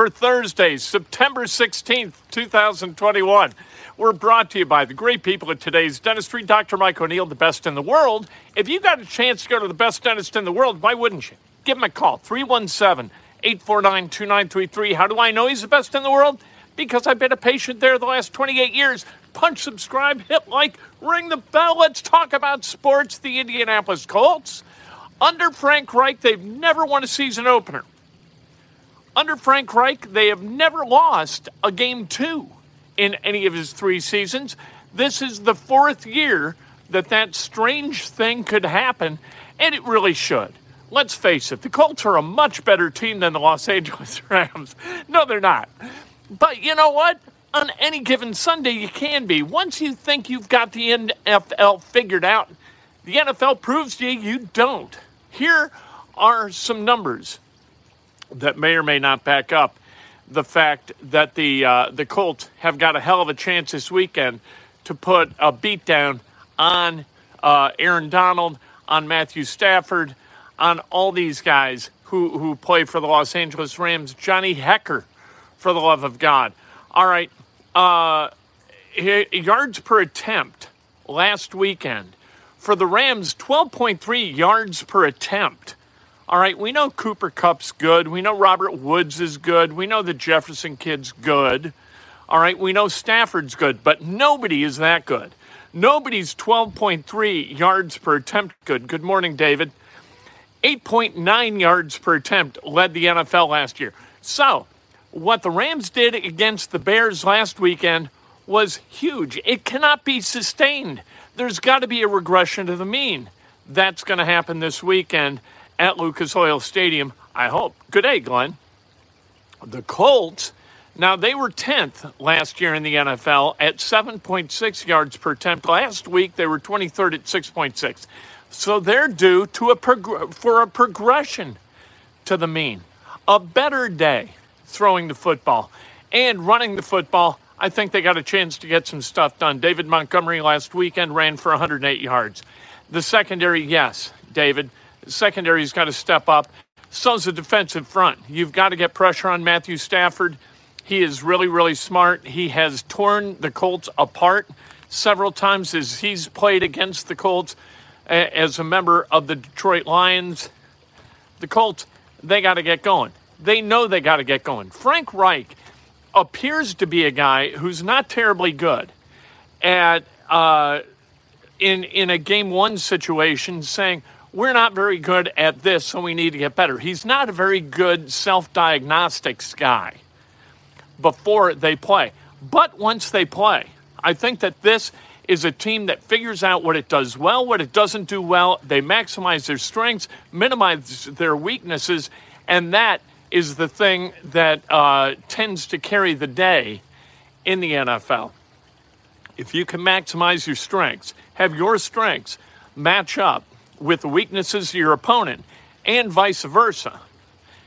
for Thursday, September 16th, 2021. We're brought to you by the great people at today's dentistry, Dr. Mike O'Neill, the best in the world. If you got a chance to go to the best dentist in the world, why wouldn't you? Give him a call, 317 849 2933. How do I know he's the best in the world? Because I've been a patient there the last 28 years. Punch subscribe, hit like, ring the bell. Let's talk about sports. The Indianapolis Colts. Under Frank Reich, they've never won a season opener. Under Frank Reich, they have never lost a game two in any of his three seasons. This is the fourth year that that strange thing could happen, and it really should. Let's face it, the Colts are a much better team than the Los Angeles Rams. No, they're not. But you know what? On any given Sunday, you can be. Once you think you've got the NFL figured out, the NFL proves to you you don't. Here are some numbers that may or may not back up the fact that the uh, the Colts have got a hell of a chance this weekend to put a beat down on uh, Aaron Donald, on Matthew Stafford, on all these guys who who play for the Los Angeles Rams. Johnny Hekker, for the love of God. All right, uh, yards per attempt last weekend for the Rams, twelve point three yards per attempt. All right, we know Cooper Kupp's good. We know Robert Woods is good. We know the Jefferson kid's good. All right, we know Stafford's good, but nobody is that good. Nobody's 12.3 yards per attempt good. Good morning, David. 8.9 yards per attempt led the NFL last year. So, what the Rams did against the Bears last weekend was huge. It cannot be sustained. There's got to be a regression to the mean. That's going to happen this weekend at Lucas Oil Stadium, I hope. Good day, Glenn. The Colts, now they were 10th last year in the NFL at 7.6 yards per attempt. Last week they were 23rd at 6.6. So they're due to a prog- for a progression to the mean. A better day throwing the football and running the football. I think they got a chance to get some stuff done. David Montgomery last weekend ran for 108 yards. The secondary, yes, David, secondary's got to step up. So's the defensive front. You've got to get pressure on Matthew Stafford. He is really, really smart. He has torn the Colts apart several times as he's played against the Colts as a member of the Detroit Lions. The Colts, they got to get going. They know they got to get going. Frank Reich appears to be a guy who's not terribly good at uh, in in a game one situation, saying, we're not very good at this, so we need to get better. He's not a very good self diagnostics guy before they play. But once they play, I think that this is a team that figures out what it does well, what it doesn't do well. They maximize their strengths, minimize their weaknesses, and that is the thing that uh, tends to carry the day in the NFL. If you can maximize your strengths, have your strengths match up with the weaknesses of your opponent, and vice versa.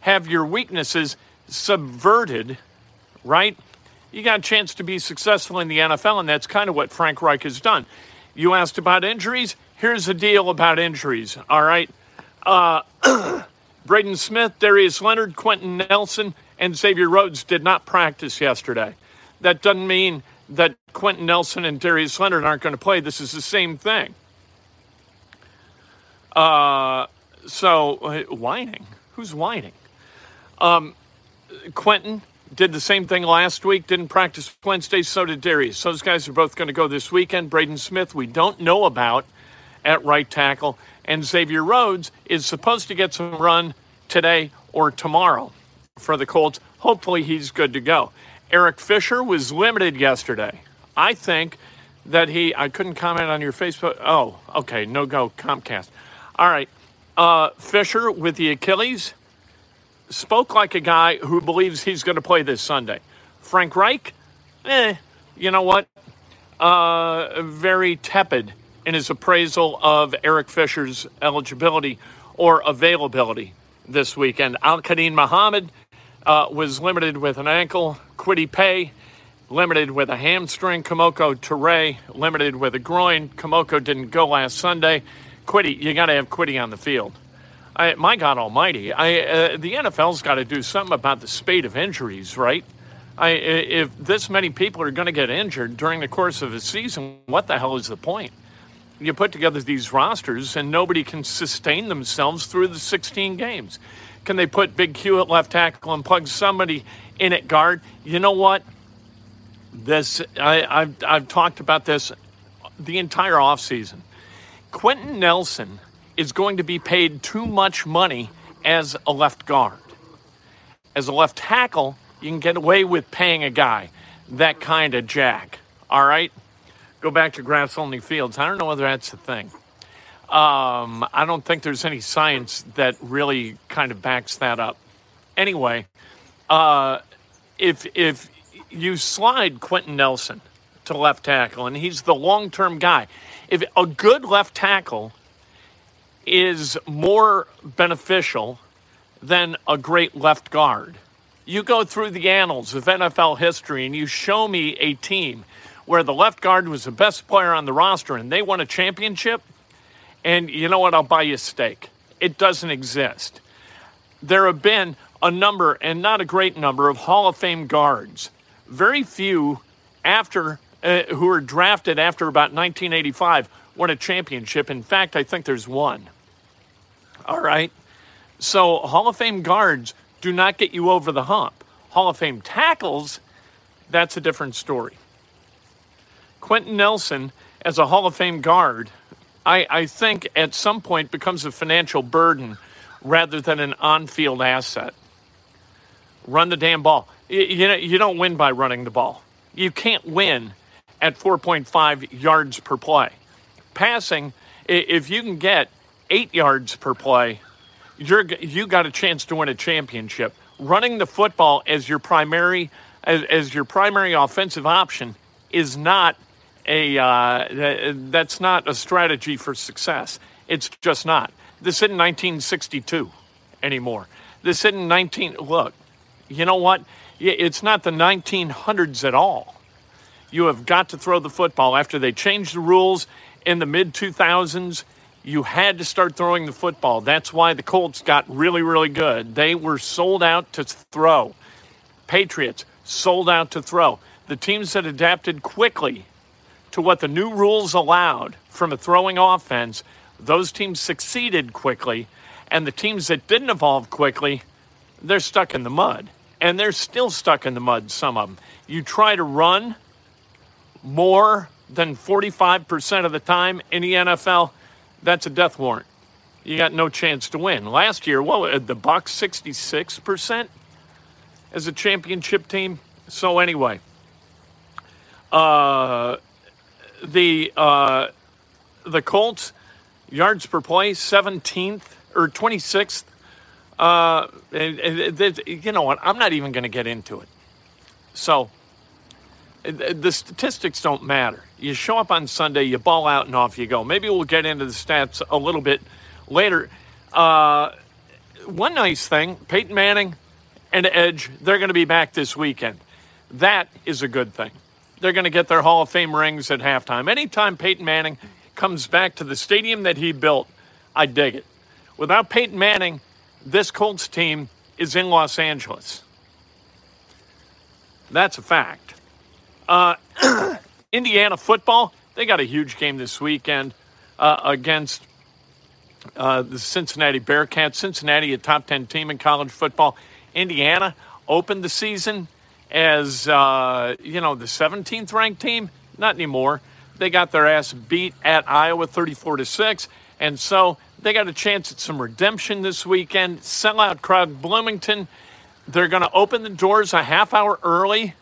Have your weaknesses subverted, right? You got a chance to be successful in the NFL, and that's kind of what Frank Reich has done. You asked about injuries. Here's the deal about injuries, all right? Uh, Braden Smith, Darius Leonard, Quenton Nelson, and Xavier Rhodes did not practice yesterday. That doesn't mean that Quenton Nelson and Darius Leonard aren't going to play. This is the same thing. Uh, so, uh, whining. Who's whining? Um, Quenton did the same thing last week, didn't practice Wednesday, so did Darius. Those guys are both going to go this weekend. Braden Smith, we don't know about at right tackle. And Xavier Rhodes is supposed to get some run today or tomorrow for the Colts. Hopefully, he's good to go. Eric Fisher was limited yesterday. I think that he, I couldn't comment on your Facebook. Oh, okay, no go Comcast. All right. Uh, Fisher with the Achilles spoke like a guy who believes he's going to play this Sunday. Frank Reich, eh, you know what? Uh, very tepid in his appraisal of Eric Fisher's eligibility or availability this weekend. Al Quadin Muhammad uh, was limited with an ankle. Kwity Paye limited with a hamstring. Kemoko Turay limited with a groin. Kemoko didn't go last Sunday. Kwity, you got to have Kwity on the field. I, my God Almighty, I, uh, the NFL's got to do something about the spate of injuries, right? I, if this many people are going to get injured during the course of a season, what the hell is the point? You put together these rosters and nobody can sustain themselves through the 16 games. Can they put Big Q at left tackle and plug somebody in at guard? You know what? This I, I've, I've talked about this the entire offseason. Quenton Nelson is going to be paid too much money as a left guard. As a left tackle, you can get away with paying a guy that kind of jack. All right? Go back to grass only fields. I don't know whether that's the thing. Um, I don't think there's any science that really kind of backs that up. Anyway, uh, if if you slide Quenton Nelson to left tackle, and he's the long term guy, if a good left tackle is more beneficial than a great left guard. You go through the annals of NFL history and you show me a team where the left guard was the best player on the roster and they won a championship, and you know what? I'll buy you a steak. It doesn't exist. There have been a number, and not a great number, of Hall of Fame guards. Very few after uh, who were drafted after about 1985 won a championship. In fact, I think there's one. All right. So Hall of Fame guards do not get you over the hump. Hall of Fame tackles, that's a different story. Quenton Nelson, as a Hall of Fame guard, I, I think at some point becomes a financial burden rather than an on field asset. Run the damn ball. You, you, know, you don't win by running the ball. You can't win at 4.5 yards per play. Passing, if you can get eight yards per play, you're you got a chance to win a championship. Running the football as your primary as, as your primary offensive option is not a uh, that's not a strategy for success. It's just not. This isn't 1962 anymore. This isn't 19. Look, you know what? It's not the 1900s at all. You have got to throw the football. After they changed the rules in the mid 2000s, you had to start throwing the football. That's why the Colts got really, really good. They were sold out to throw. Patriots sold out to throw. The teams that adapted quickly to what the new rules allowed from a throwing offense, those teams succeeded quickly. And the teams that didn't evolve quickly, they're stuck in the mud. And they're still stuck in the mud, some of them. You try to run, more than 45% of the time in the NFL, that's a death warrant. You got no chance to win. Last year, what the Bucs 66% as a championship team. So anyway, uh, the uh, the Colts yards per play 17th or 26th. Uh, and you know what? I'm not even going to get into it. So the statistics don't matter. You show up on Sunday, you ball out, and off you go. Maybe we'll get into the stats a little bit later. Uh, one nice thing Peyton Manning and Edge, they're going to be back this weekend. That is a good thing. They're going to get their Hall of Fame rings at halftime. Anytime Peyton Manning comes back to the stadium that he built, I dig it. Without Peyton Manning, this Colts team is in Los Angeles. That's a fact. Uh, Indiana football, they got a huge game this weekend uh, against uh, the Cincinnati Bearcats. Cincinnati, a top 10 team in college football. Indiana opened the season as, uh, you know, the 17th ranked team. Not anymore. They got their ass beat at Iowa 34 to 6. And so they got a chance at some redemption this weekend. Sellout crowd Bloomington. They're going to open the doors a half hour early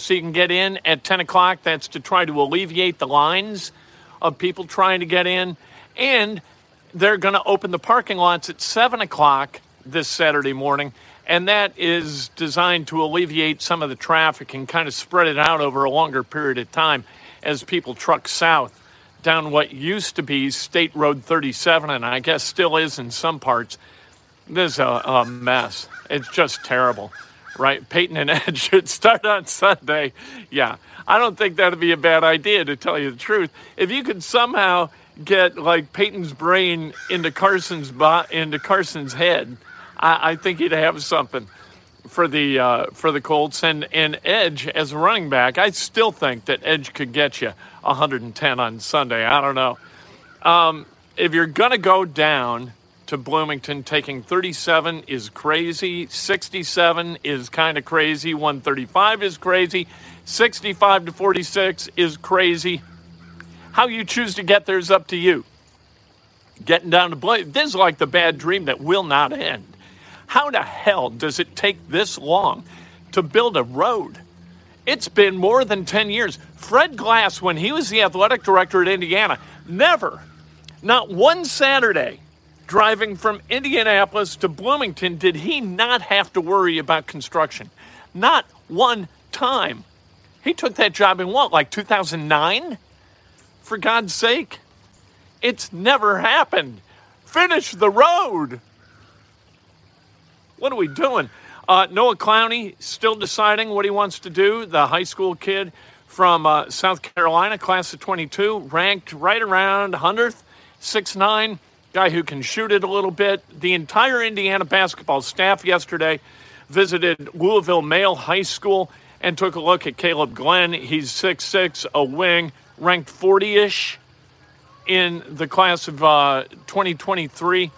so you can get in at 10 o'clock. That's to try to alleviate the lines of people trying to get in. And they're going to open the parking lots at 7 o'clock this Saturday morning. And that is designed to alleviate some of the traffic and kind of spread it out over a longer period of time as people truck south down what used to be State Road 37, and I guess still is in some parts. This is a, a mess. It's just terrible, right? Peyton and Ed should start on Sunday. Yeah, I don't think that'd be a bad idea, to tell you the truth. If you could somehow get like Peyton's brain into Carson's bo- into Carson's head, I, I think he'd have something for the uh, for the Colts and and Edge as a running back. I still think that Edge could get you 110 on Sunday. I don't know. Um, if you're gonna go down to Bloomington, taking 37 is crazy. 67 is kind of crazy. 135 is crazy. 65 to 46 is crazy. How you choose to get there is up to you. Getting down to Bloomington, this is like the bad dream that will not end. How the hell does it take this long to build a road? It's been more than 10 years. Fred Glass, when he was the athletic director at Indiana, never, not one Saturday, driving from Indianapolis to Bloomington, did he not have to worry about construction. Not one time. He took that job in what, like 2009? For God's sake. It's never happened. Finish the road. What are we doing? Uh, Noah Clowney still deciding what he wants to do. The high school kid from uh, South Carolina, class of 22, ranked right around 100th, 6'9, guy who can shoot it a little bit. The entire Indiana basketball staff yesterday visited Louisville Male High School and took a look at Caleb Glenn. He's 6'6, a wing, ranked 40 ish in the class of uh, 2023.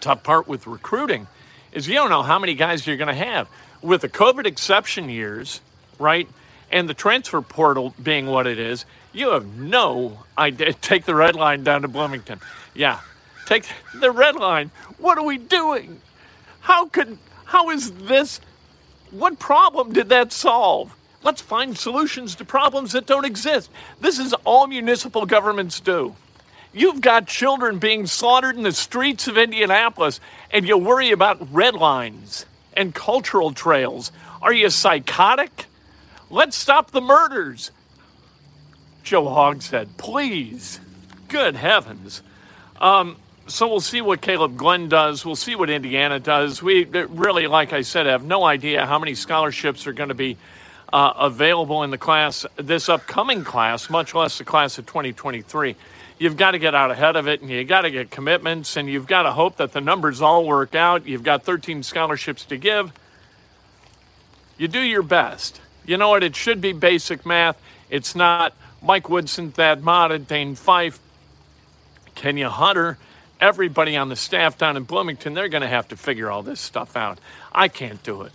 Tough part with recruiting is you don't know how many guys you're going to have. With the COVID exception years, right, and the transfer portal being what it is, you have no idea. Take the red line down to Bloomington. Yeah, take the red line. What are we doing? How could, how is this, what problem did that solve? Let's find solutions to problems that don't exist. This is all municipal governments do. You've got children being slaughtered in the streets of Indianapolis, and you worry about red lines and cultural trails. Are you psychotic? Let's stop the murders. Joe Hogsett, please. Good heavens. Um, so we'll see what Caleb Glenn does. We'll see what Indiana does. We really, like I said, have no idea how many scholarships are going to be uh, available in the class, this upcoming class, much less the class of 2023 you've got to get out ahead of it and you've got to get commitments and you've got to hope that the numbers all work out. You've got 13 scholarships to give. You do your best. You know what? It should be basic math. It's not Mike Woodson, Thad Matta, Dane Fife, Kenya Hunter, everybody on the staff down in Bloomington. They're going to have to figure all this stuff out. I can't do it.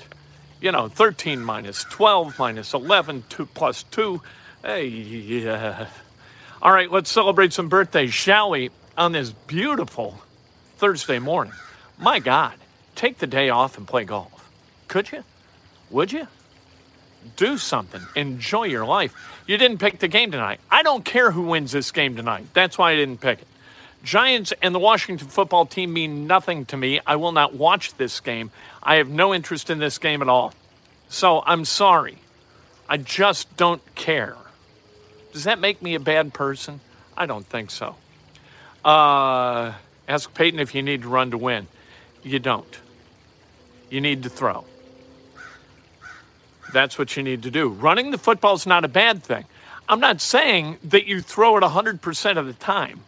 You know, 13 minus 12 minus 11, 2 plus 2. Hey, yeah. All right, let's celebrate some birthdays, shall we, on this beautiful Thursday morning? My God, take the day off and play golf. Could you? Would you? Do something. Enjoy your life. You didn't pick the game tonight. I don't care who wins this game tonight. That's why I didn't pick it. Giants and the Washington football team mean nothing to me. I will not watch this game. I have no interest in this game at all. So I'm sorry. I just don't care. Does that make me a bad person? I don't think so. Uh, ask Peyton if you need to run to win. You don't. you need to throw. That's what you need to do. Running the football is not a bad thing. I'm not saying that you throw it 100% of the time.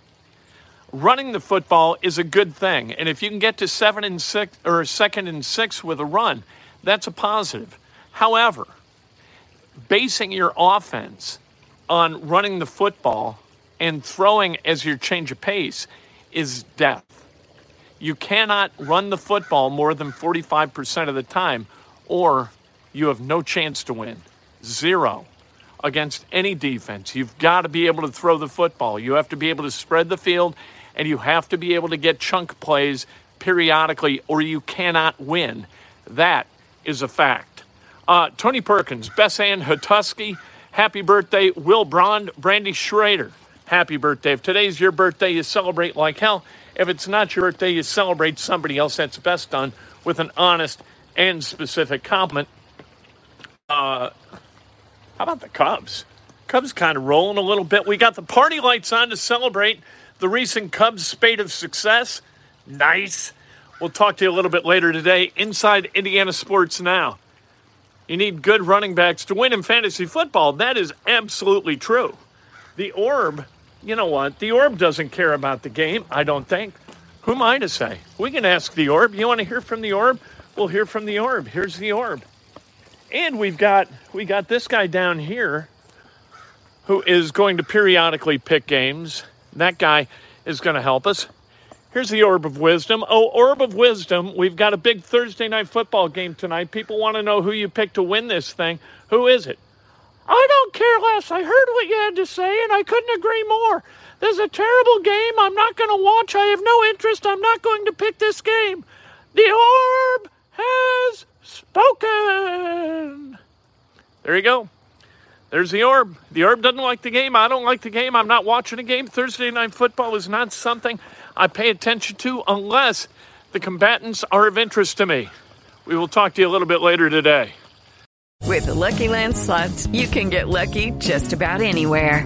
Running the football is a good thing. And if you can get to seven and six or second and six with a run, that's a positive. However, basing your offense on running the football and throwing as your change of pace is death. You cannot run the football more than 45% of the time, or you have no chance to win. Zero against any defense. You've got to be able to throw the football. You have to be able to spread the field, and you have to be able to get chunk plays periodically, or you cannot win. That is a fact. Uh, Tony Perkins, Bess Ann Hutusky, happy birthday. Will Brond, Brandy Schrader, happy birthday. If today's your birthday, you celebrate like hell. If it's not your birthday, you celebrate somebody else. That's best done with an honest and specific compliment. Uh, how about the Cubs? Cubs kind of rolling a little bit. We got the party lights on to celebrate the recent Cubs spate of success. Nice. We'll talk to you a little bit later today inside Indiana Sports Now. You need good running backs to win in fantasy football. That is absolutely true. The Orb, you know what? The Orb doesn't care about the game, I don't think. Who am I to say? We can ask the Orb. You want to hear from the Orb? We'll hear from the Orb. Here's the Orb. And we've got we got this guy down here who is going to periodically pick games. That guy is going to help us. Here's the Orb of Wisdom. Oh, Orb of Wisdom, we've got a big Thursday night football game tonight. People want to know who you picked to win this thing. Who is it? I don't care less. I heard what you had to say, and I couldn't agree more. This is a terrible game. I'm not going to watch. I have no interest. I'm not going to pick this game. The Orb has spoken. There you go. There's the orb. The orb doesn't like the game. I don't like the game. I'm not watching a game. Thursday night football is not something I pay attention to unless the combatants are of interest to me. We will talk to you a little bit later today. With the Lucky Land slots, you can get lucky just about anywhere.